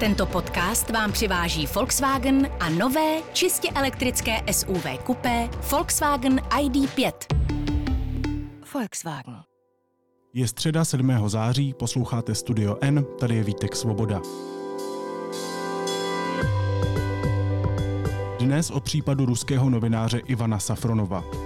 Tento podcast vám přiváží Volkswagen a nové, čistě elektrické SUV kupé Volkswagen ID5. Volkswagen. Je středa 7. září, posloucháte Studio N, tady je Vítek Svoboda. Dnes o případu ruského novináře Ivana Safronova.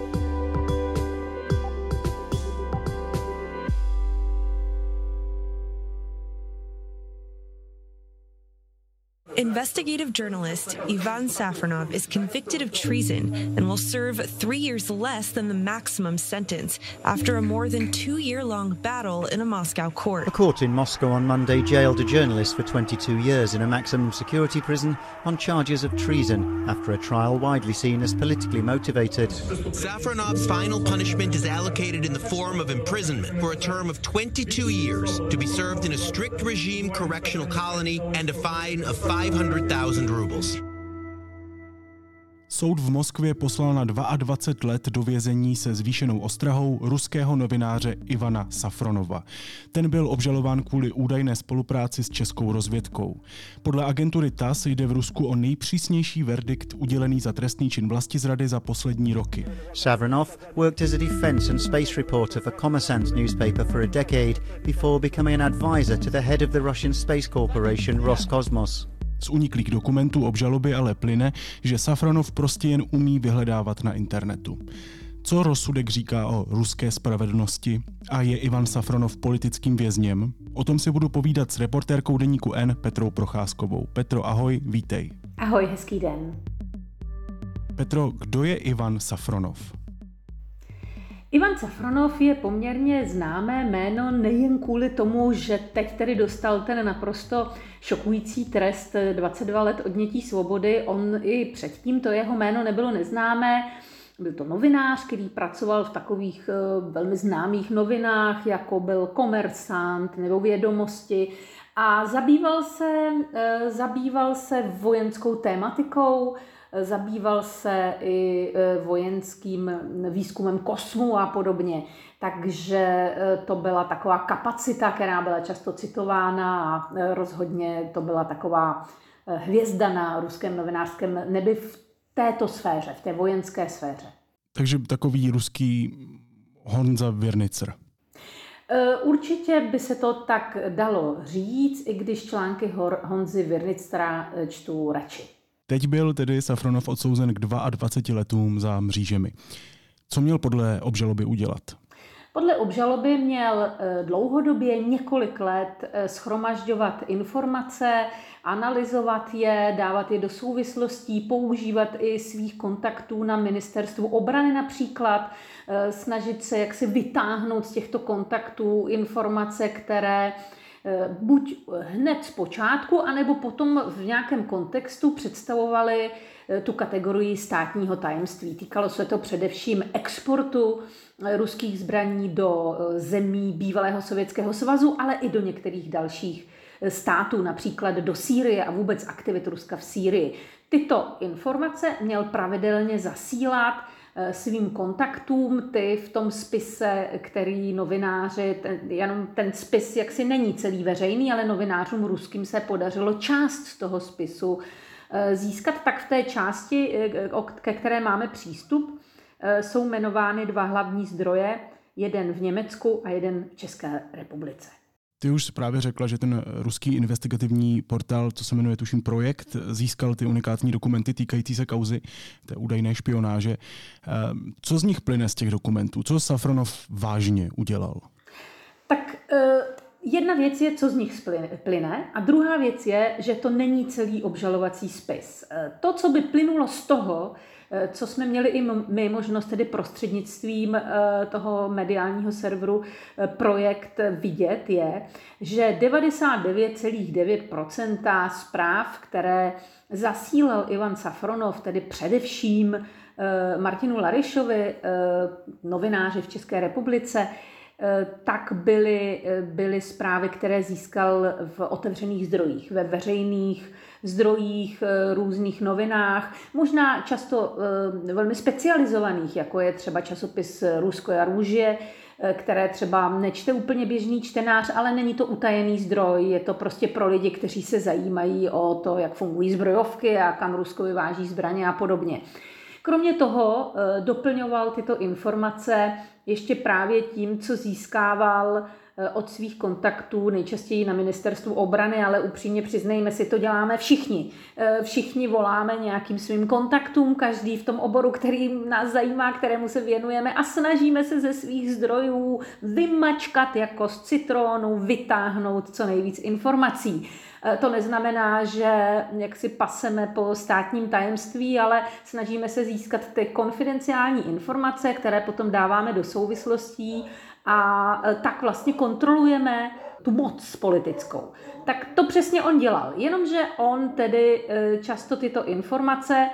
Investigative journalist Ivan Safronov is convicted of treason and will serve three years less than the maximum sentence after a more than two year long battle in a Moscow court. A court in Moscow on Monday jailed a journalist for 22 years in a maximum security prison on charges of treason after a trial widely seen as politically motivated. Safronov's final punishment is allocated in the form of imprisonment for a term of 22 years to be served in a strict regime correctional colony and a fine of 5 500,000 rubles. Soud v Moskvě poslal na 22 let do vězení se zvýšenou ostrahou ruského novináře Ivana Safronova. Ten byl obžalován kvůli údajné spolupráci s českou rozvědkou. Podle agentury TAS jde v Rusku o nejpřísnější verdikt udělený za trestný čin zrady za poslední roky. Savronov worked as a defense and space reporter for Kommersant newspaper for a decade before becoming an advisor to the head of the Russian space corporation Roscosmos. Z uniklých dokumentů obžaloby ale plyne, že Safronov prostě jen umí vyhledávat na internetu. Co rozsudek říká o ruské spravedlnosti a je Ivan Safronov politickým vězněm? O tom si budu povídat s reportérkou deníku N Petrou Procházkovou. Petro, ahoj, vítej. Ahoj, hezký den. Petro, kdo je Ivan Safronov? Ivan Safronov je poměrně známé jméno nejen kvůli tomu, že teď tedy dostal ten naprosto šokující trest 22 let odnětí svobody. On i předtím to jeho jméno nebylo neznámé. Byl to novinář, který pracoval v takových eh, velmi známých novinách, jako byl Komersant nebo Vědomosti a zabýval se, eh, zabýval se vojenskou tématikou, zabýval se i e, vojenským výzkumem kosmu a podobně. Takže e, to byla taková kapacita, která byla často citována a e, rozhodně to byla taková hvězda na ruském novinářském nebi v této sféře, v té vojenské sféře. Takže takový ruský Honza Věrnicer. Určitě by se to tak dalo říct, i když články Honzy Virnictra čtu radši. Teď byl tedy Safronov odsouzen k 22 letům za mřížemi. Co měl podle obžaloby udělat? Podle obžaloby měl eh, dlouhodobě několik let eh, schromažďovat informace, analyzovat je, dávat je do souvislostí, používat i svých kontaktů na ministerstvu obrany například, eh, snažit se jaksi vytáhnout z těchto kontaktů informace, které buď hned z počátku, anebo potom v nějakém kontextu představovali eh, tu kategorii státního tajemství. Týkalo se to především exportu ruských zbraní do zemí bývalého Sovětského svazu, ale i do některých dalších států, například do Sýrie a vůbec aktivit Ruska v Sýrii. Tyto informace měl pravidelně zasílat Eh, svým kontaktům, ty v tom spise, který novináři, ten, jenom ten spis jaksi není celý veřejný, ale novinářům ruským se podařilo část z toho spisu získat, tak v té části, eh, ke které máme přístup, jsou jmenovány dva hlavní zdroje, jeden v Německu a jeden v České republice. Ty už právě řekla, že ten ruský investigativní portál, co se jmenuje tuším Projekt, získal ty unikátní dokumenty týkající se kauzy té údajné špionáže. Co z nich plyne z těch dokumentů? Co Safronov vážně udělal? Tak eh, jedna věc je, co z nich plyne, a druhá věc je, že to není celý obžalovací spis. Eh, to, co by plynulo z toho, Eh, co jsme měli i my možnost tedy prostřednictvím eh, toho mediálního serveru projekt vidět, je, že 99,9% zpráv, které zasílal Ivan Safronov, tedy především Martinu Larišovi, novináři v České republice, tak byly, byly zprávy, které získal v otevřených zdrojích, ve veřejných zdrojích, eh, různých novinách, možná často eh, velmi specializovaných, jako je třeba časopis Rusko a růže, které třeba nečte úplně běžný čtenář, ale není to utajený zdroj, je to prostě pro lidi, kteří se zajímají o to, jak fungují zbrojovky a kam Rusko vyváží zbraně a podobně. Kromě toho eh, doplňoval tyto informace ještě právě tím, co získával Eh, od svých kontaktů, nejčastěji na ministerstvu obrany, ale upřímně přiznejme si, to děláme všichni. Eh, všichni voláme nějakým svým kontaktům, každý v tom oboru, který nás zajímá, kterému se věnujeme a snažíme se ze svých zdrojů vymačkat jako z citrónu, vytáhnout co nejvíc informací. Eh, to neznamená, že jak si paseme po státním tajemství, ale snažíme se získat ty konfidenciální informace, které potom dáváme do souvislostí a e, tak vlastně kontrolujeme tu moc politickou. Tak to přesně on dělal, jenomže on tedy e, často tyto informace,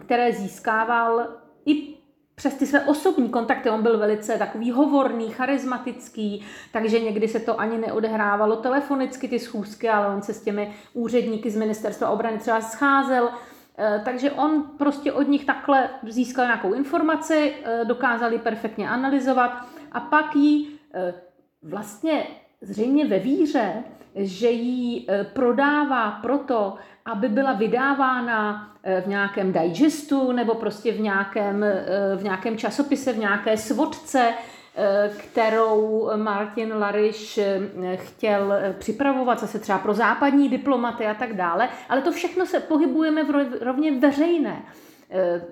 které získával i přes ty své osobní kontakty, on byl velice takový hovorný, charismatický, takže někdy se to ani neodehrávalo telefonicky ty schůzky, ale on se s těmi úředníky z ministerstva obrany třeba scházel, e, takže on prostě od nich takhle získal nějakou informaci, dokázali perfektně analyzovat a pak ji eh, vlastně zřejmě ve víře, že ji eh, prodává proto, aby byla vydávána eh, v nějakém digestu nebo prostě v nějakém, v nějakém časopise, v nějaké svodce, kterou Martin Lariš chtěl připravovat zase třeba pro západní diplomaty a tak dále, ale to všechno se pohybujeme v rovně veřejné.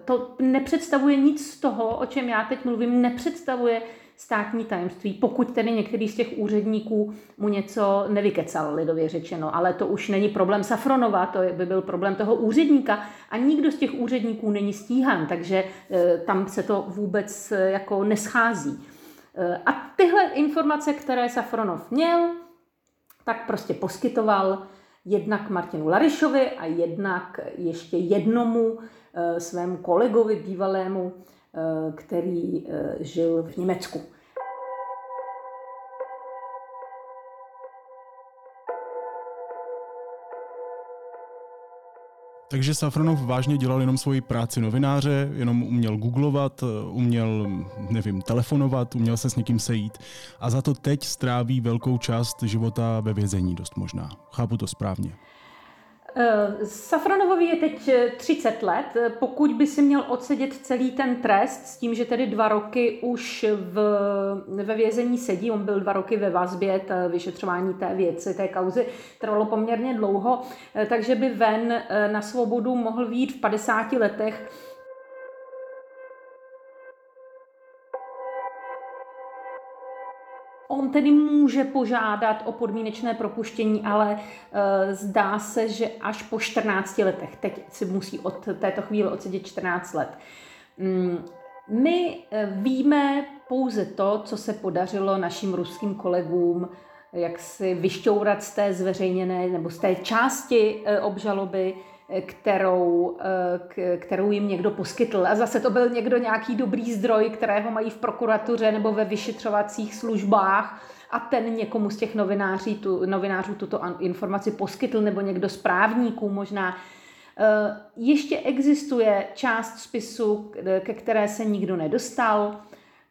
To nepředstavuje nic z toho, o čem já teď mluvím, nepředstavuje státní tajemství, pokud tedy některý z těch úředníků mu něco nevykecal, lidově řečeno. Ale to už není problém Safronova, to by byl problém toho úředníka a nikdo z těch úředníků není stíhan, takže e, tam se to vůbec e, jako neschází. E, a tyhle informace, které Safronov měl, tak prostě poskytoval jednak Martinu Larišovi a jednak ještě jednomu svému kolegovi bývalému který eh, žil v Německu. Takže Safronov vážně dělal jenom svoji práci novináře, jenom uměl googlovat, eh, uměl, nevím, telefonovat, uměl se s někým sejít a za to teď stráví velkou část života ve vězení dost možná. Chápu to správně. Eh, Safranovovi je teď 30 eh, let. Pokud by si měl odsedět celý ten trest s tím, že tedy dva roky už v, ve vězení sedí, on byl dva roky ve vazbě, ta vyšetřování té věci, té kauzy trvalo poměrně dlouho, eh, takže by ven na svobodu mohl výjít v 50 letech On tedy může požádat o podmínečné propuštění, ale e, zdá se, že až po 14 letech. Teď si musí od této chvíle odsedět 14 let. Mm, my e, víme pouze to, co se podařilo našim ruským kolegům, jak si vyšťourat z té zveřejněné nebo z té části e, obžaloby, kterou, kterou jim někdo poskytl. A zase to byl někdo nějaký dobrý zdroj, kterého mají v prokuratuře nebo ve vyšetřovacích službách a ten někomu z těch novinářů, tu, novinářů tuto informaci poskytl, nebo někdo z právníků možná. E, ještě existuje část spisu, ke které se nikdo nedostal.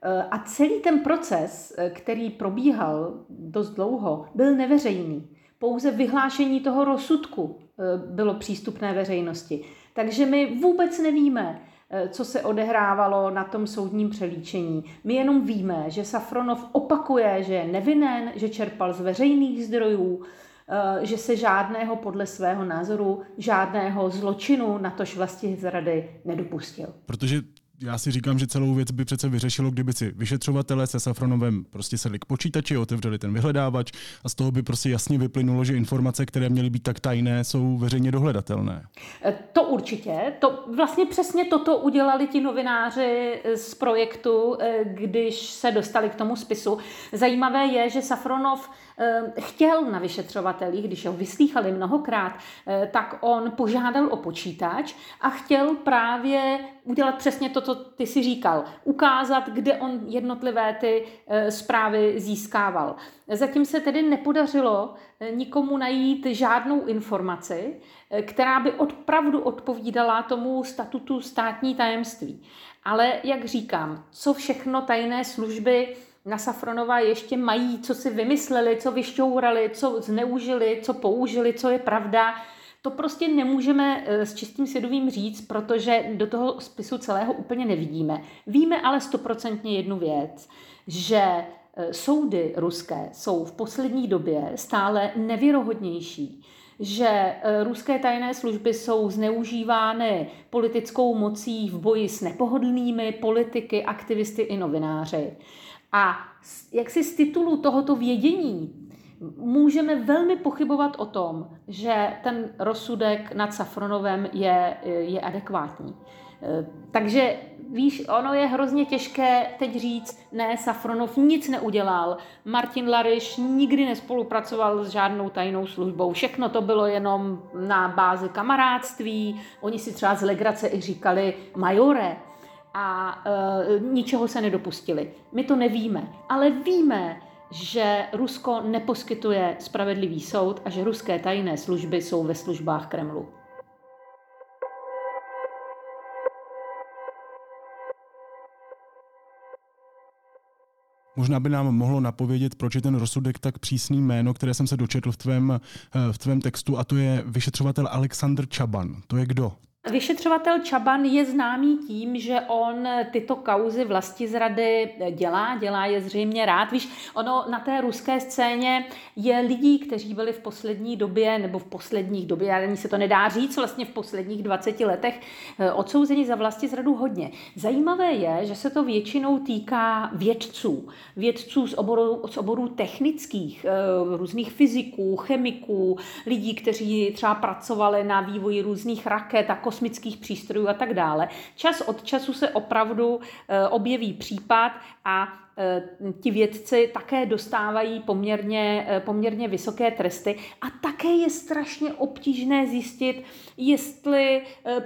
E, a celý ten proces, který probíhal dost dlouho, byl neveřejný. Pouze vyhlášení toho rozsudku bylo přístupné veřejnosti. Takže my vůbec nevíme, Eh, co se odehrávalo na tom soudním přelíčení. My jenom víme, že Safronov opakuje, že je nevinen, že čerpal z veřejných zdrojů, eh, že se žádného podle svého názoru, žádného zločinu, natož vlastně zrady nedopustil. Protože já si říkám, že celou věc by přece vyřešilo, kdyby si vyšetřovatele se Safronovem prostě sedli k počítači, otevřeli ten vyhledávač a z toho by prostě jasně vyplynulo, že informace, které měly být tak tajné, jsou veřejně dohledatelné. E, to určitě. To vlastně přesně toto udělali ti novináři z projektu, e, když se dostali k tomu spisu. Zajímavé je, že Safronov e, chtěl na vyšetřovatelích, když ho vyslýchali mnohokrát, tak on požádal o počítač a chtěl právě udělat přesně to, co ty si říkal. Ukázat, kde on jednotlivé ty e, zprávy získával. Zatím se tedy nepodařilo e, nikomu najít žádnou informaci, která by opravdu odpovídala tomu statutu státní tajemství. Ale jak říkám, co všechno tajné služby na Safronova ještě mají, co si vymysleli, co vyšťourali, co zneužili, co použili, co je pravda. To prostě nemůžeme eh, s čistým svědomím říct, protože do toho spisu celého úplně nevidíme. Víme ale stoprocentně jednu věc, že eh, soudy ruské jsou v poslední době stále nevěrohodnější že eh, ruské tajné služby jsou zneužívány politickou mocí v boji s nepohodlnými politiky, aktivisty i novináři. A jak si z titulu tohoto vědění můžeme velmi pochybovat o tom, že ten rozsudek nad Safronovem je, je adekvátní. Eh, takže víš, ono je hrozně těžké teď říct, ne, Safronov nic neudělal, Martin Lariš nikdy nespolupracoval s žádnou tajnou službou, všechno to bylo jenom na bázi kamarádství, oni si třeba z legrace i říkali majore a e, ničeho se nedopustili. My to nevíme, ale víme, že Rusko neposkytuje spravedlivý soud a že ruské tajné služby jsou ve službách Kremlu. Možná by nám mohlo napovědět, proč je ten rozsudek tak přísný jméno, které jsem se dočetl v tvém, eh, v tvém textu, a to je vyšetřovatel Alexander Čaban. To je kdo? Vyšetřovatel Čaban je známý tím, že on tyto kauzy vlasti zrady dělá, dělá je zřejmě rád. Víš, ono na té ruské scéně je lidí, kteří byli v poslední době, nebo v posledních době, ani se to nedá říct, vlastně v posledních 20 letech eh, odsouzení za vlasti zradu hodně. Zajímavé je, že se to většinou týká vědců. Vědců z oboru, z oborů technických, eh, různých fyziků, chemiků, lidí, kteří třeba pracovali na vývoji různých raket a kosmických přístrojů a tak dále. Čas od času se opravdu eh, objeví případ a ti vědci také dostávají poměrně, eh, poměrně vysoké tresty a také je strašně obtížné zjistit, jestli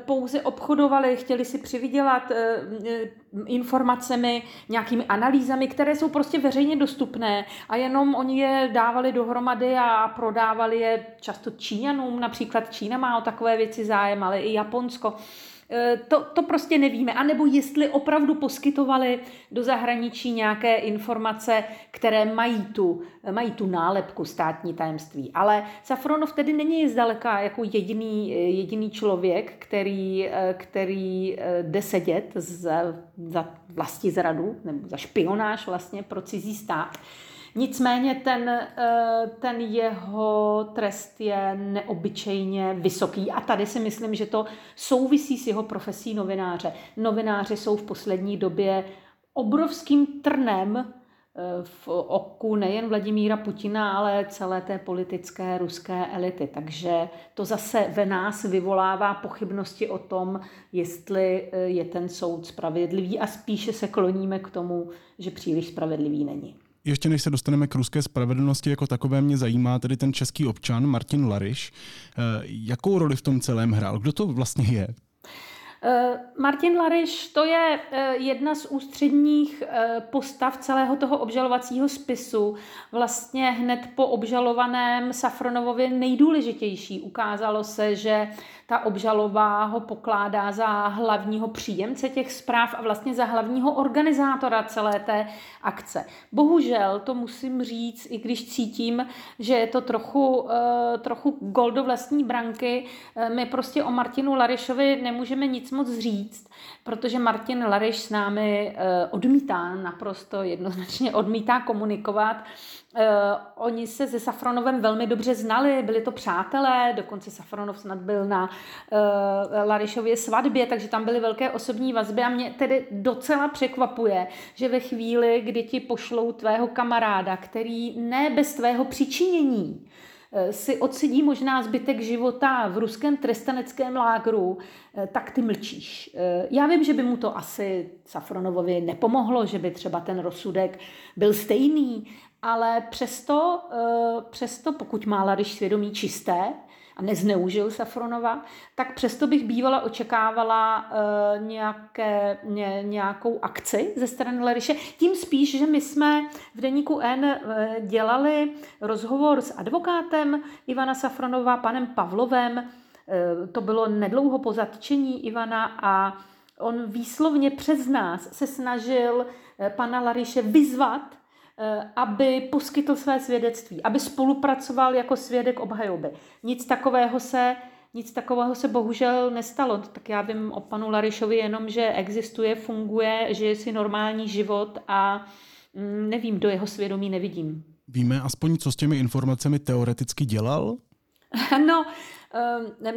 pouze obchodovali, chtěli si přivydělat informacemi, nějakými analýzami, které jsou prostě veřejně dostupné a jenom oni je dávali dohromady a prodávali je často Číňanům, například Čína má o takové věci zájem, ale i Japonsko. E, to, to prostě nevíme. A nebo jestli opravdu poskytovali do zahraničí nějaké informace, které mají tu, mají tu nálepku státní tajemství. Ale Safronov tedy není zdaleka jako jediný, jediný člověk, který, e, který jde sedět za, za vlastní zradu nebo za špionáž vlastně pro cizí stát. Nicméně ten, eh, ten jeho trest je neobyčejně vysoký a tady si myslím, že to souvisí s jeho profesí novináře. Novináři jsou v poslední době obrovským trnem eh, v oku nejen Vladimíra Putina, ale celé té politické ruské elity. Takže to zase ve nás vyvolává pochybnosti o tom, jestli eh, je ten soud spravedlivý a spíše se kloníme k tomu, že příliš spravedlivý není. Ještě než se dostaneme k ruské spravedlnosti jako takové, mě zajímá tedy ten český občan Martin Lariš. Eh, jakou roli v tom celém hrál? Kdo to vlastně je? Eh, Martin Lariš to je eh, jedna z ústředních postav celého toho obžalovacího spisu. Vlastně hned po obžalovaném Safronovově nejdůležitější. Ukázalo se, že ta obžalová ho pokládá za hlavního příjemce těch zpráv a vlastně za hlavního organizátora celé té akce. Bohužel to musím říct, i když cítím, že je to trochu, eh, trochu gol do vlastní branky, eh, my prostě o Martinu Larišovi nemůžeme nic moc říct, protože Martin Lariš s námi eh, odmítá, naprosto jednoznačně odmítá komunikovat. Uh, oni se se Safronovem velmi dobře znali, byli to přátelé, dokonce Safronov snad byl na uh, Larišově svatbě, takže tam byly velké osobní vazby a mě tedy docela překvapuje, že ve chvíli, kdy ti pošlou tvého kamaráda, který ne bez tvého přičinění eh, si odsedí možná zbytek života v ruském trestaneckém lágru, tak ty mlčíš. Já vím, že by mu to asi Safronovovi nepomohlo, že by třeba ten rozsudek byl stejný, ale přesto, eh, přesto pokud má Lariš svědomí čisté a nezneužil Safronova, tak přesto bych bývala očekávala eh, nějaké, ně, nějakou akci ze strany Lariše. Tím spíš, že my jsme v deníku N eh, dělali rozhovor s advokátem Ivana Safronova, panem Pavlovem, to bylo nedlouho po zatčení Ivana a on výslovně přes nás se snažil pana Lariše vyzvat, aby poskytl své svědectví, aby spolupracoval jako svědek obhajoby. Nic takového se nic takového se bohužel nestalo. Tak já vím o panu Larišovi jenom, že existuje, funguje, žije si normální život a mm, nevím, do jeho svědomí nevidím. Víme aspoň, co s těmi informacemi teoreticky dělal? No,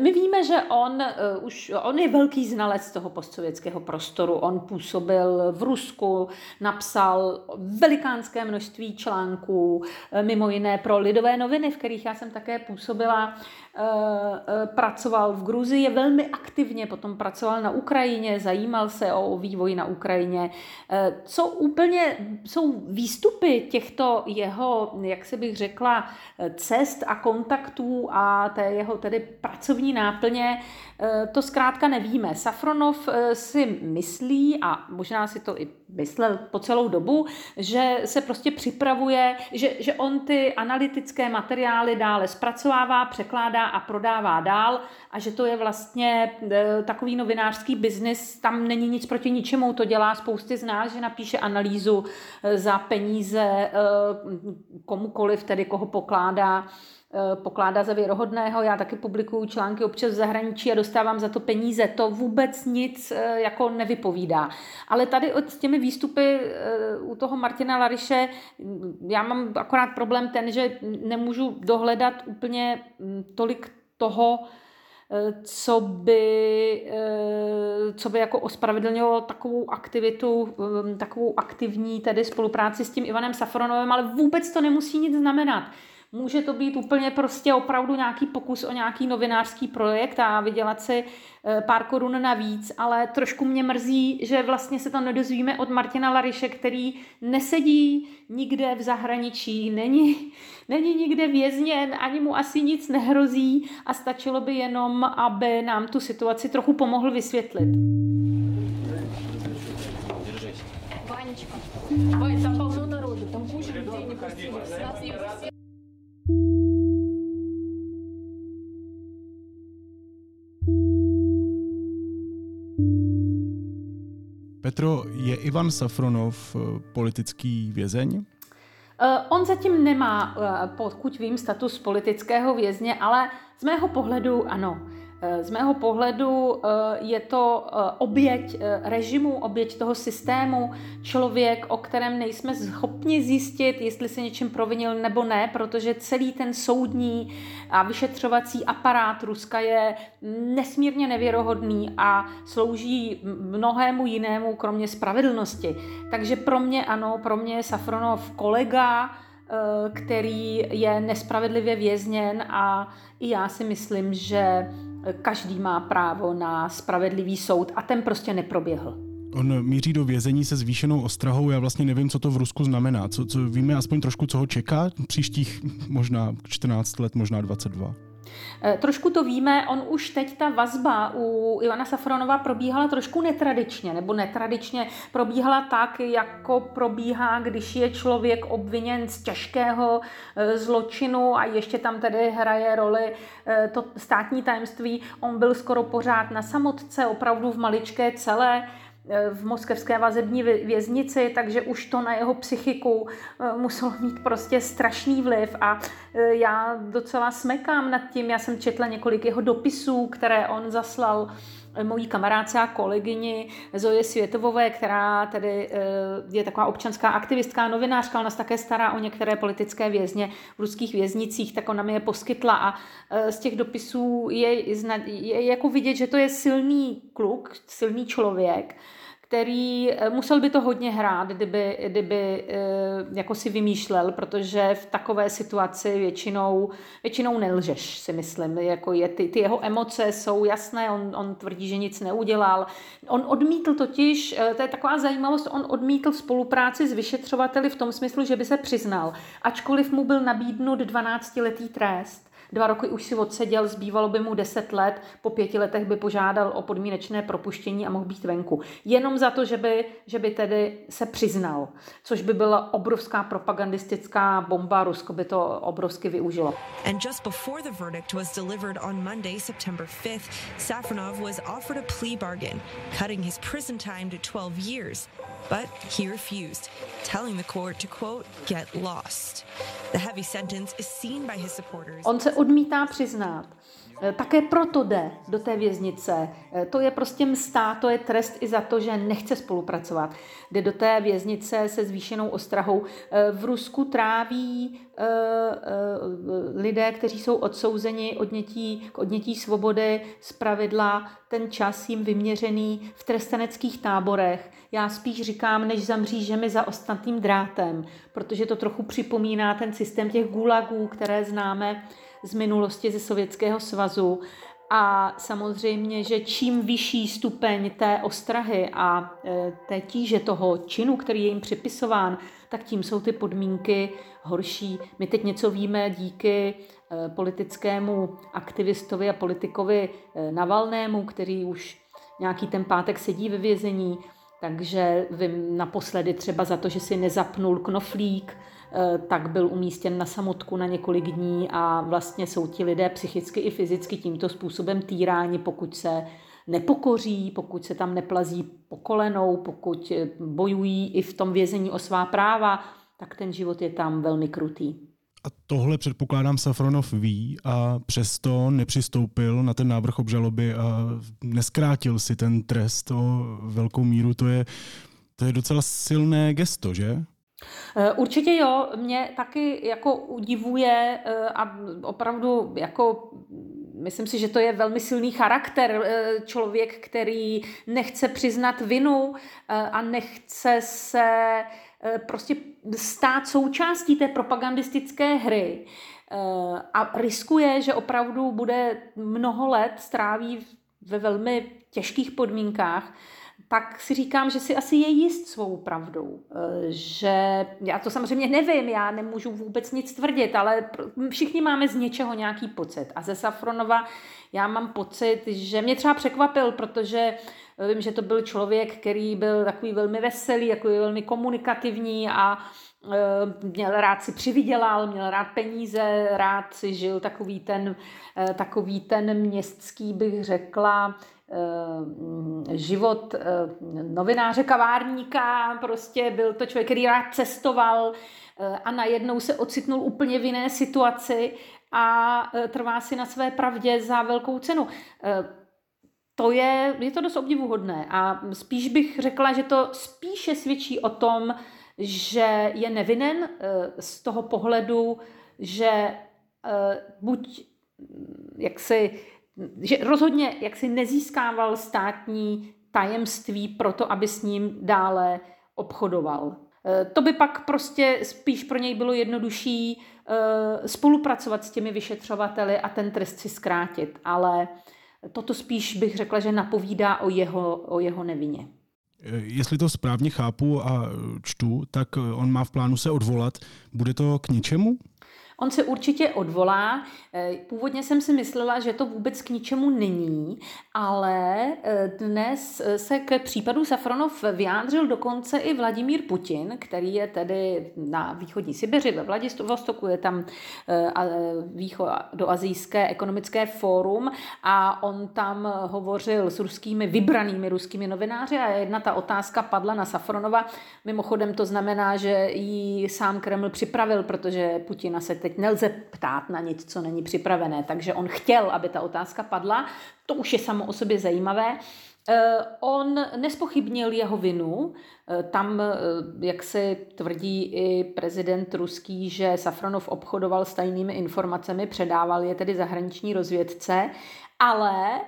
my víme, že on, eh, už, on je velký znalec toho postsovětského prostoru. On působil v Rusku, napsal velikánské množství článků, eh, mimo jiné pro lidové noviny, v kterých já jsem také působila. Eh, pracoval v Gruzii, je velmi aktivně potom pracoval na Ukrajině, zajímal se o vývoj na Ukrajině. Co úplně jsou výstupy těchto jeho, jak se bych řekla, cest a kontaktů a té jeho tedy pracovní náplně, eh, to zkrátka nevíme. Safronov eh, si myslí, a možná si to i myslel po celou dobu, že se prostě připravuje, že, že on ty analytické materiály dále zpracovává, překládá a prodává dál a že to je vlastně eh, takový novinářský biznis, tam není nic proti ničemu, to dělá spousty z nás, že napíše analýzu za peníze komukoliv, tedy koho pokládá pokládá za věrohodného. Já taky publikuju články občas v zahraničí a dostávám za to peníze. To vůbec nic jako nevypovídá. Ale tady s těmi výstupy eh, u toho Martina Lariše, já mám akorát problém ten, že nemůžu dohledat úplně mm, tolik toho, co by, co by jako ospravedlnilo takovou aktivitu, mm, takovou aktivní tedy spolupráci s tím Ivanem Safronovem, ale vůbec to nemusí nic znamenat. Může to být úplně prostě opravdu nějaký pokus o nějaký novinářský projekt a vydělat si eh, pár korun navíc, ale trošku mě mrzí, že vlastně se to nedozvíme od Martina Lariše, který nesedí nikde v zahraničí, není, není nikde vězněn, ani mu asi nic nehrozí a stačilo by jenom, aby nám tu situaci trochu pomohl vysvětlit. Ванечка, Вань, там полно народу, там куча людей не пустили. Petro, je Ivan Safronov eh, politický vězeň? Eh, on zatím nemá, eh, pokud vím, status politického vězně, ale z mého pohledu ano. Eh, z mého pohledu eh, je to eh, oběť režimu, oběť toho systému, člověk, o kterém nejsme schopni zjistit, jestli se něčím provinil nebo ne, protože celý ten soudní a vyšetřovací aparát Ruska je nesmírně nevěrohodný a slouží mnohému jinému, kromě spravedlnosti. Takže pro mě ano, pro mě je Safronov kolega, který je nespravedlivě vězněn a i já si myslím, že každý má právo na spravedlivý soud a ten prostě neproběhl. On míří do vězení se zvýšenou ostrahou. Já vlastně nevím, co to v Rusku znamená. Co, co víme aspoň trošku, co ho čeká příštích možná 14 let, možná 22. Eh, trošku to víme, on už teď ta vazba u Ivana Safronova probíhala trošku netradičně, nebo netradičně probíhala tak, jako probíhá, když je člověk obviněn z těžkého eh, zločinu a ještě tam tedy hraje roli eh, to státní tajemství. On byl skoro pořád na samotce, opravdu v maličké celé v moskevské vazební věznici, takže už to na jeho psychiku eh, muselo mít prostě strašný vliv a eh, já docela smekám nad tím. Já jsem četla několik jeho dopisů, které on zaslal eh, mojí kamarádce a kolegyni Zoje Světovové, která tedy je taková občanská aktivistka, novinářka, ona se také stará o některé politické vězně v ruských věznicích, tak ona mi je poskytla. A z těch dopisů je, je jako vidět, že to je silný kluk, silný člověk, který eh, musel by to hodně hrát, kdyby, kdyby eh, jako si vymýšlel, protože v takové situaci většinou, většinou nelžeš, si myslím. Jako je, ty, ty jeho emoce jsou jasné, on, on tvrdí, že nic neudělal. On odmítl totiž, eh, to je taková zajímavost, on odmítl spolupráci s vyšetřovateli v tom smyslu, že by se přiznal, ačkoliv mu byl nabídnut 12-letý trest Dva roky už si odseděl, zbývalo by mu deset let, po pěti letech by požádal o podmínečné propuštění a mohl být venku. Jenom za to, že by, že by tedy se přiznal, což by byla obrovská propagandistická bomba, Rusko by to obrovsky využilo. And just before the verdict was delivered on Monday, September 5th, Safronov was offered a plea bargain, cutting his prison time to 12 years. But he refused, telling the court to, quote, get lost. The heavy sentence is seen by his supporters. On se odmítá přiznat. E, také proto jde do té věznice. E, to je prostě mstá, to je trest i za to, že nechce spolupracovat. Jde do té věznice se zvýšenou ostrahou. E, v Rusku tráví lidé, kteří jsou odsouzeni odnětí, k odnětí svobody z pravidla ten čas jim vyměřený v tresteneckých táborech. Já spíš říkám, než zamří mi za ostatním drátem, protože to trochu připomíná ten systém těch gulagů, které známe z minulosti ze Sovětského svazu. A samozřejmě, že čím vyšší stupeň té ostrahy a e, té tíže toho činu, který je jim připisován, tak tím jsou ty podmínky horší. My teď něco víme díky e, politickému aktivistovi a politikovi e, Navalnému, který už nějaký ten pátek sedí ve vězení, takže vím naposledy třeba za to, že si nezapnul knoflík, tak byl umístěn na samotku na několik dní a vlastně jsou ti lidé psychicky i fyzicky tímto způsobem týráni, pokud se nepokoří, pokud se tam neplazí po kolenou, pokud eh, bojují i v tom vězení o svá práva, tak ten život je tam velmi krutý. A tohle předpokládám Safronov ví a přesto nepřistoupil na ten návrh obžaloby a neskrátil si ten trest o velkou míru. To je, to je docela silné gesto, že? Eh, určitě jo, mě taky jako udivuje eh, a opravdu jako myslím si, že to je velmi silný charakter, eh, člověk, který nechce přiznat vinu a nechce se prostě stát součástí té propagandistické hry a riskuje, že opravdu bude mnoho let stráví ve velmi těžkých podmínkách, tak si říkám, že si asi je jist svou pravdou. Eh, že já to samozřejmě nevím, já nemůžu vůbec nic tvrdit, ale všichni máme z něčeho nějaký pocit. A ze Safronova já mám pocit, že mě třeba překvapil, protože vím, že to byl člověk, který byl takový velmi veselý, takový velmi komunikativní a eh, měl rád si přivydělal, měl rád peníze, rád si žil takový ten, eh, takový ten městský, bych řekla, Eh, život eh, novináře, kavárníka, prostě byl to člověk, který rád cestoval eh, a najednou se ocitnul úplně v jiné situaci a trvá si na své pravdě za velkou cenu. To je, je to dost obdivuhodné a spíš bych řekla, že to spíše svědčí o tom, že je nevinen z toho pohledu, že buď jak si že rozhodně jaksi nezískával státní tajemství proto, aby s ním dále obchodoval. E, to by pak prostě spíš pro něj bylo jednodušší e, spolupracovat s těmi vyšetřovateli a ten trest si zkrátit, ale toto spíš bych řekla, že napovídá o jeho, o jeho nevině. E, jestli to správně chápu a čtu, tak on má v plánu se odvolat. Bude to k něčemu? On se určitě odvolá. Eh, původně jsem si myslela, že to vůbec k ničemu není, ale eh, dnes eh, se k případu Safronov vyjádřil dokonce i Vladimír Putin, který je tedy na východní Sibiři, ve Vladivostoku, je tam východoazijské ekonomické fórum a on tam hovořil s ruskými, vybranými ruskými novináři a jedna ta otázka padla na Safronova. Mimochodem to znamená, že ji sám Kreml připravil, protože Putina se teď nelze ptát na nic, co není připravené. Takže on chtěl, aby ta otázka padla. To už je samo o sobě zajímavé. Eh, on nespochybnil jeho vinu. Eh, tam, eh, jak se tvrdí i prezident ruský, že Safronov obchodoval s tajnými informacemi, předával je tedy zahraniční rozvědce, ale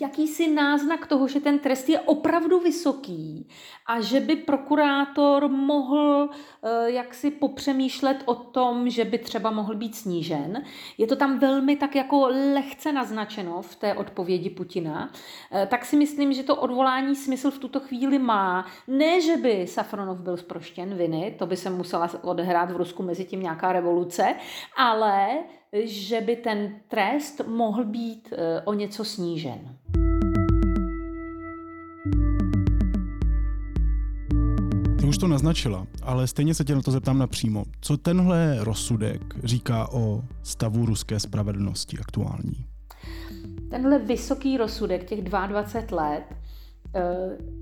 jakýsi náznak toho, že ten trest je opravdu vysoký a že by prokurátor mohl eh, jaksi popřemýšlet o tom, že by třeba mohl být snížen. Je to tam velmi tak jako lehce naznačeno v té odpovědi Putina. Eh, tak si myslím, že to odvolání smysl v tuto chvíli má. Ne, že by Safronov byl zproštěn viny, to by se musela odehrát v Rusku mezi tím nějaká revoluce, ale že by ten trest mohl být o něco snížen. Ty už to naznačila, ale stejně se tě na to zeptám napřímo. Co tenhle rozsudek říká o stavu ruské spravedlnosti aktuální? Tenhle vysoký rozsudek těch 22 let eh,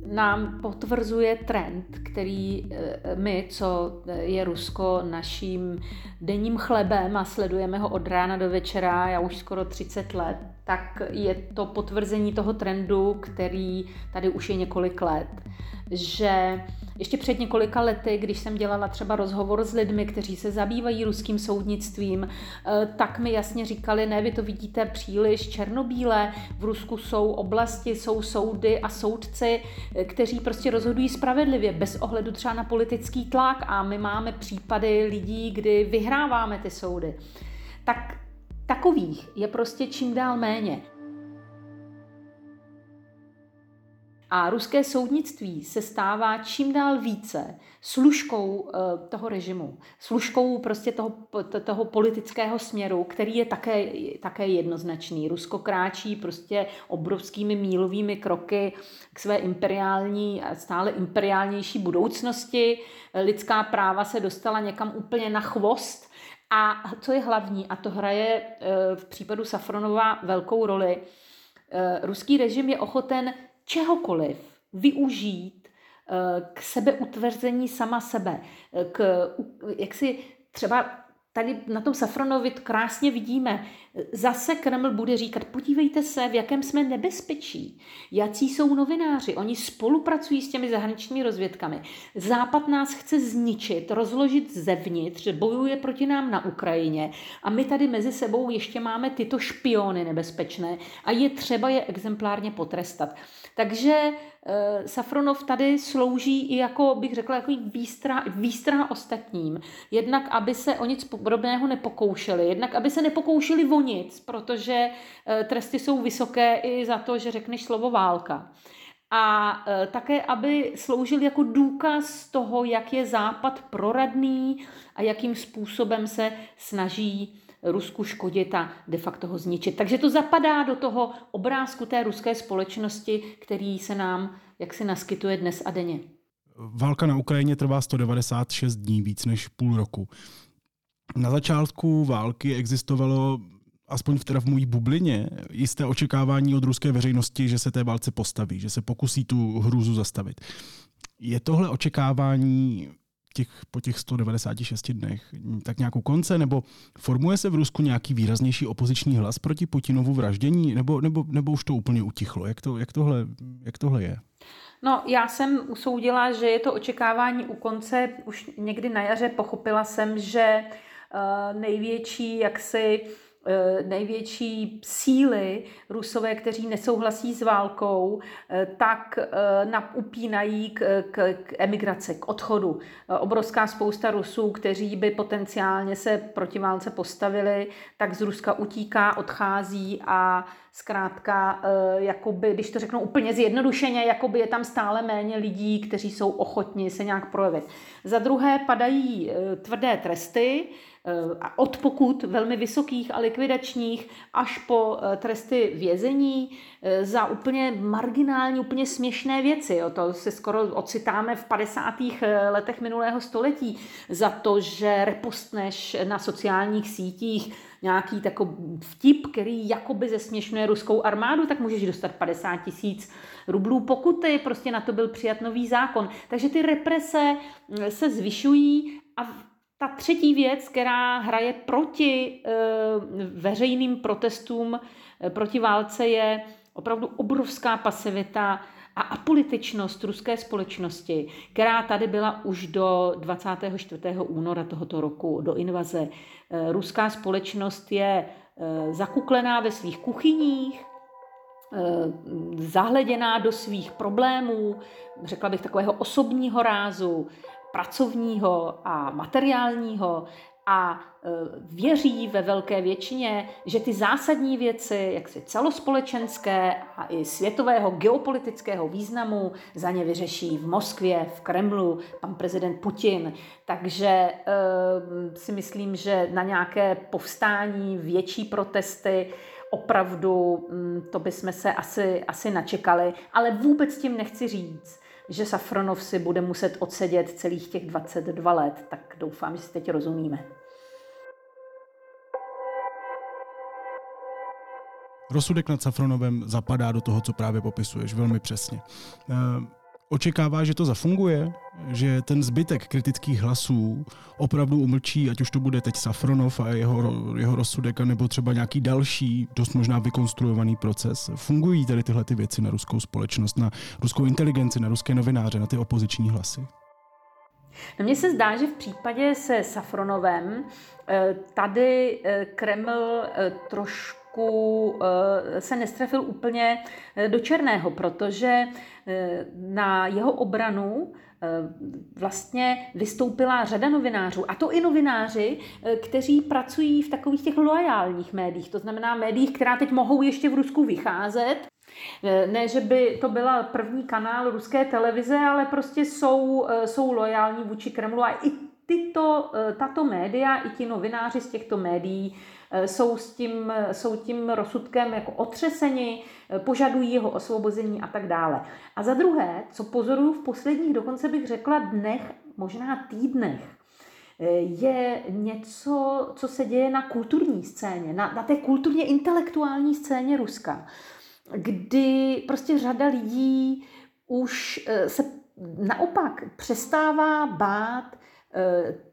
nám potvrzuje trend, který eh, my, co je Rusko naším denním chlebem a sledujeme ho od rána do večera, já už skoro 30 let, tak je to potvrzení toho trendu, který tady už je několik let, že ještě před několika lety, když jsem dělala třeba rozhovor s lidmi, kteří se zabývají ruským soudnictvím, eh, tak mi jasně říkali, ne, vy to vidíte příliš černobíle, v Rusku jsou oblasti, jsou soudy a soudci, eh, kteří prostě rozhodují spravedlivě, bez ohledu třeba na politický tlak a my máme případy lidí, kdy vyhráváme ty soudy. Tak takových je prostě čím dál méně. A ruské soudnictví se stává čím dál více služkou eh, toho režimu, služkou prostě toho, toho politického směru, který je také, také jednoznačný. Rusko kráčí prostě obrovskými mílovými kroky k své imperiální, stále imperiálnější budoucnosti. Lidská práva se dostala někam úplně na chvost. A co je hlavní, a to hraje eh, v případu Safronova velkou roli, eh, ruský režim je ochoten čehokoliv využít eh, k sebeutvrzení sama sebe, eh, k, jak si třeba tady na tom Safronovi krásně vidíme, zase Kreml bude říkat, podívejte se, v jakém jsme nebezpečí. Jací jsou novináři? Oni spolupracují s těmi zahraničními rozvědkami. Západ nás chce zničit, rozložit zevnitř, bojuje proti nám na Ukrajině a my tady mezi sebou ještě máme tyto špiony nebezpečné a je třeba je exemplárně potrestat. Takže Safronov tady slouží i jako, bych řekla, jako výstra, výstra ostatním. Jednak, aby se o nic podobného nepokoušeli, jednak, aby se nepokoušeli o nic, protože eh, tresty jsou vysoké i za to, že řekneš slovo válka. A eh, také, aby sloužil jako důkaz toho, jak je Západ proradný a jakým způsobem se snaží Rusku škodit a de facto ho zničit. Takže to zapadá do toho obrázku té ruské společnosti, který se nám jaksi naskytuje dnes a denně. Válka na Ukrajině trvá 196 dní, víc než půl roku. Na začátku války existovalo aspoň teda v mojí bublině, jisté očekávání od ruské veřejnosti, že se té válce postaví, že se pokusí tu hrůzu zastavit. Je tohle očekávání těch, po těch 196 dnech tak nějakou konce, nebo formuje se v Rusku nějaký výraznější opoziční hlas proti Putinovu vraždění, nebo, nebo, nebo už to úplně utichlo? Jak, to, jak, tohle, jak tohle je? No, já jsem usoudila, že je to očekávání u konce. Už někdy na jaře pochopila jsem, že uh, největší jaksi Eh, největší síly Rusové, kteří nesouhlasí s válkou, eh, tak eh, upínají k, k, k emigraci, k odchodu. Obrovská spousta Rusů, kteří by potenciálně se proti válce postavili, tak z Ruska utíká, odchází a zkrátka, jakoby, když to řeknu úplně zjednodušeně, jakoby je tam stále méně lidí, kteří jsou ochotni se nějak projevit. Za druhé padají tvrdé tresty, Eh, od pokut velmi vysokých a likvidačních až po eh, tresty vězení eh, za úplně marginální, úplně směšné věci. Jo. To se skoro ocitáme v 50. letech minulého století za to, že repostneš na sociálních sítích nějaký takový vtip, který jakoby zesměšňuje ruskou armádu, tak můžeš dostat 50 tisíc rublů pokuty, prostě na to byl přijat nový zákon. Takže ty represe se zvyšují a ta třetí věc, která hraje proti e, veřejným protestům, e, proti válce, je opravdu obrovská pasivita a apolitičnost ruské společnosti, která tady byla už do 24. února tohoto roku, do invaze. E, ruská společnost je zakuklená ve svých kuchyních, zahleděná do svých problémů, řekla bych takového osobního rázu, pracovního a materiálního a e, věří ve velké většině, že ty zásadní věci, jak si celospolečenské a i světového geopolitického významu, za ně vyřeší v Moskvě, v Kremlu, pan prezident Putin. Takže e, si myslím, že na nějaké povstání, větší protesty, opravdu mm, to bychom se asi, asi načekali, ale vůbec tím nechci říct, že Safronov si bude muset odsedět celých těch 22 let, tak doufám, že si teď rozumíme. Rozsudek nad Safronovem zapadá do toho, co právě popisuješ, velmi přesně. Eh, očekává, že to zafunguje, že ten zbytek kritických hlasů opravdu umlčí, ať už to bude teď Safronov a jeho, jeho rozsudek, nebo třeba nějaký další, dost možná vykonstruovaný proces. Fungují tady tyhle ty věci na ruskou společnost, na ruskou inteligenci, na ruské novináře, na ty opoziční hlasy? No mně se zdá, že v případě se Safronovem eh, tady eh, Kreml trošku trošku eh, se nestrefil úplně eh, do černého, protože eh, na jeho obranu vlastně vystoupila řada novinářů, a to i novináři, kteří pracují v takových těch loajálních médiích, to znamená médiích, která teď mohou ještě v Rusku vycházet. Ne, že by to byla první kanál ruské televize, ale prostě jsou, jsou lojální vůči Kremlu a i tyto, tato média, i ti novináři z těchto médií jsou, s tím, jsou tím rozsudkem jako otřeseni, eh, požadují jeho osvobození a tak dále. A za druhé, co pozoruju v posledních, dokonce bych řekla dnech, možná týdnech, eh, je něco, co se děje na kulturní scéně, na, na té kulturně intelektuální scéně Ruska, kdy prostě řada lidí už se naopak přestává bát Eh,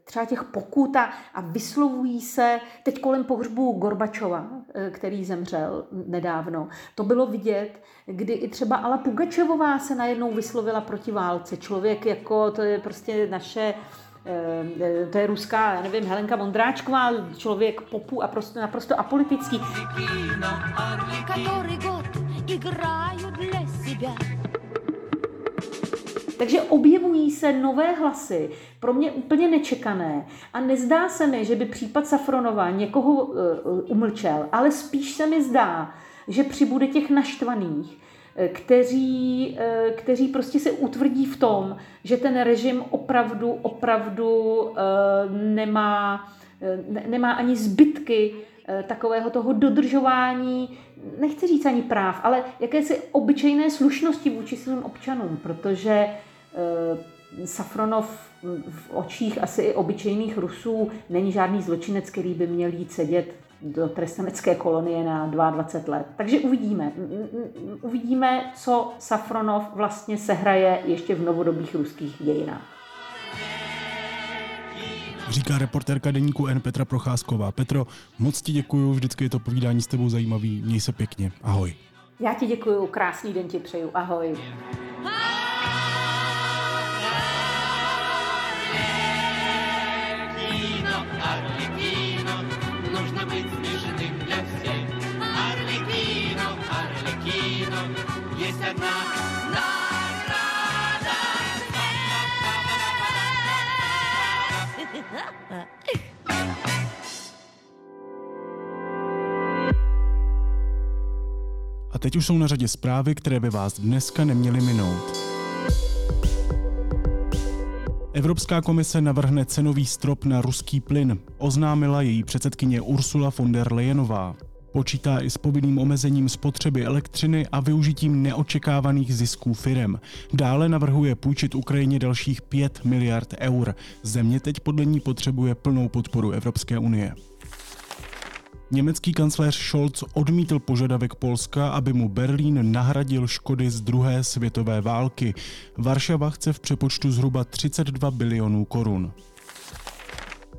třeba těch pokut a, a vyslovují se teď kolem pohřbu Gorbačova, eh, který zemřel nedávno. To bylo vidět, kdy i třeba Ala Pugačevová se najednou vyslovila proti válce. Člověk jako, to je prostě naše eh, to je ruská, já nevím, Helenka Mondráčková, člověk popu a prostě naprosto apolitický. Который год играю для себя. takže objevují se nové hlasy, pro mě úplně nečekané. A nezdá se mi, že by případ Safronova někoho uh, umlčel, ale spíš se mi zdá, že přibude těch naštvaných, eh, kteří, kteří prostě se utvrdí v tom, že ten režim opravdu, opravdu nemá, ne, nemá ani zbytky takového toho dodržování, nechci říct ani práv, ale jakési obyčejné slušnosti vůči svým občanům, protože Safronov v očích asi i obyčejných Rusů není žádný zločinec, který by měl jít sedět do trestanecké kolonie na 22 let. Takže uvidíme. Uvidíme, co Safronov vlastně sehraje ještě v novodobých ruských dějinách. Říká reportérka deníku N Petra Procházková. Petro, moc ti děkuju, vždycky je to povídání s tebou zajímavý. Měj se pěkně. Ahoj. Já ti děkuju, krásný den ti přeju. Ahoj. A teď už jsou na řadě zprávy, které by vás dneska neměly minout. Evropská komise navrhne cenový strop na ruský plyn, oznámila její předsedkyně Ursula von der Leyenová. Počítá i s povinným omezením spotřeby elektřiny a využitím neočekávaných zisků firem. Dále navrhuje půjčit Ukrajině dalších 5 miliard eur. Země teď podle ní potřebuje plnou podporu Evropské unie. Německý kancléř Scholz odmítl požadavek Polska, aby mu Berlín nahradil škody z druhé světové války. Varšava chce v přepočtu zhruba 32 bilionů korun.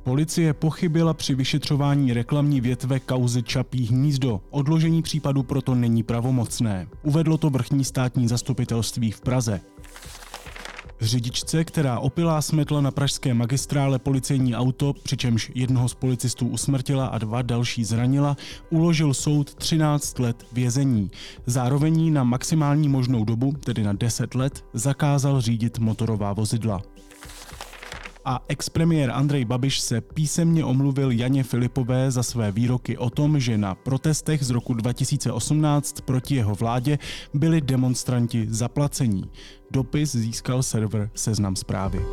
Policie pochybila při vyšetřování reklamní větve kauzy Čapí hnízdo. Odložení případu proto není pravomocné. Uvedlo to vrchní státní zastupitelství v Praze. Řidičce, která opilá smetla na pražské magistrále policejní auto, přičemž jednoho z policistů usmrtila a dva další zranila, uložil soud 13 let vězení. Zároveň na maximální možnou dobu, tedy na 10 let, zakázal řídit motorová vozidla. A expremiér Andrej Babiš se písemně omluvil Janě Filipové za své výroky o tom, že na protestech z roku 2018 proti jeho vládě byli demonstranti zaplacení. Dopis získal server Seznam zprávy.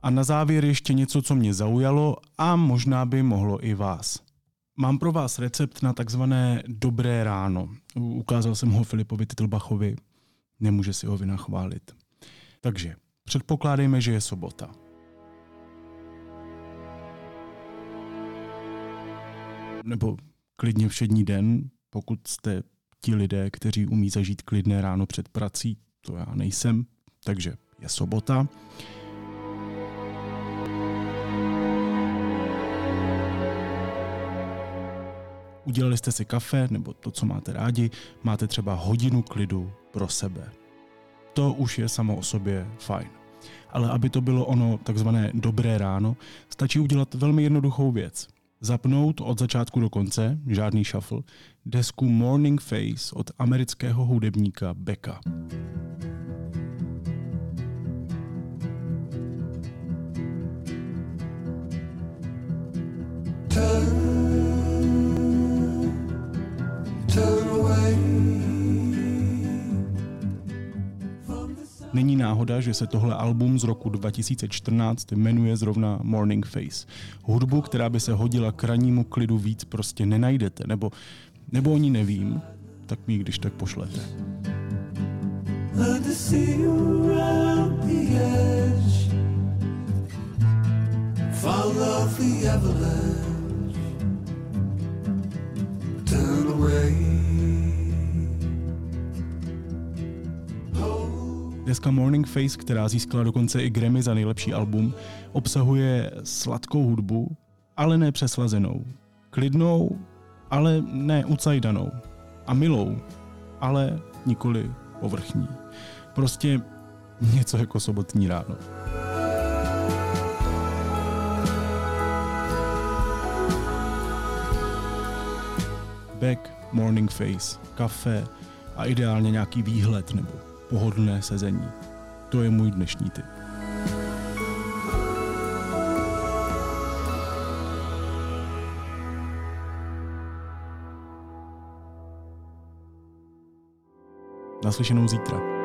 A na závěr ještě něco, co mě zaujalo a možná by mohlo i vás. Mám pro vás recept na takzvané dobré ráno. Ukázal jsem ho Filipovi Titlbachovi, nemůže si ho vynachválit. Takže předpokládejme, že je sobota. Nebo klidně všední den, pokud jste ti lidé, kteří umí zažít klidné ráno před prací, to já nejsem, takže je sobota. Udělali jste si kafe nebo to, co máte rádi, máte třeba hodinu klidu pro sebe. To už je samo o sobě fajn. Ale aby to bylo ono takzvané dobré ráno, stačí udělat velmi jednoduchou věc. Zapnout od začátku do konce, žádný shuffle, desku Morning Face od amerického hudebníka Becka. Není náhoda, že se tohle album z roku 2014 jmenuje zrovna Morning Face. Hudbu, která by se hodila k rannímu klidu víc, prostě nenajdete, nebo, nebo o ní nevím, tak mi když tak pošlete. Follow the avalanche. Deska Morning Face, která získala dokonce i Grammy za nejlepší album, obsahuje sladkou hudbu, ale ne přeslazenou. Klidnou, ale ne ucajdanou. A milou, ale nikoli povrchní. Prostě něco jako sobotní ráno. Back, morning face, kafe a ideálně nějaký výhled nebo pohodlné sezení. To je můj dnešní tip. Naslyšenou zítra.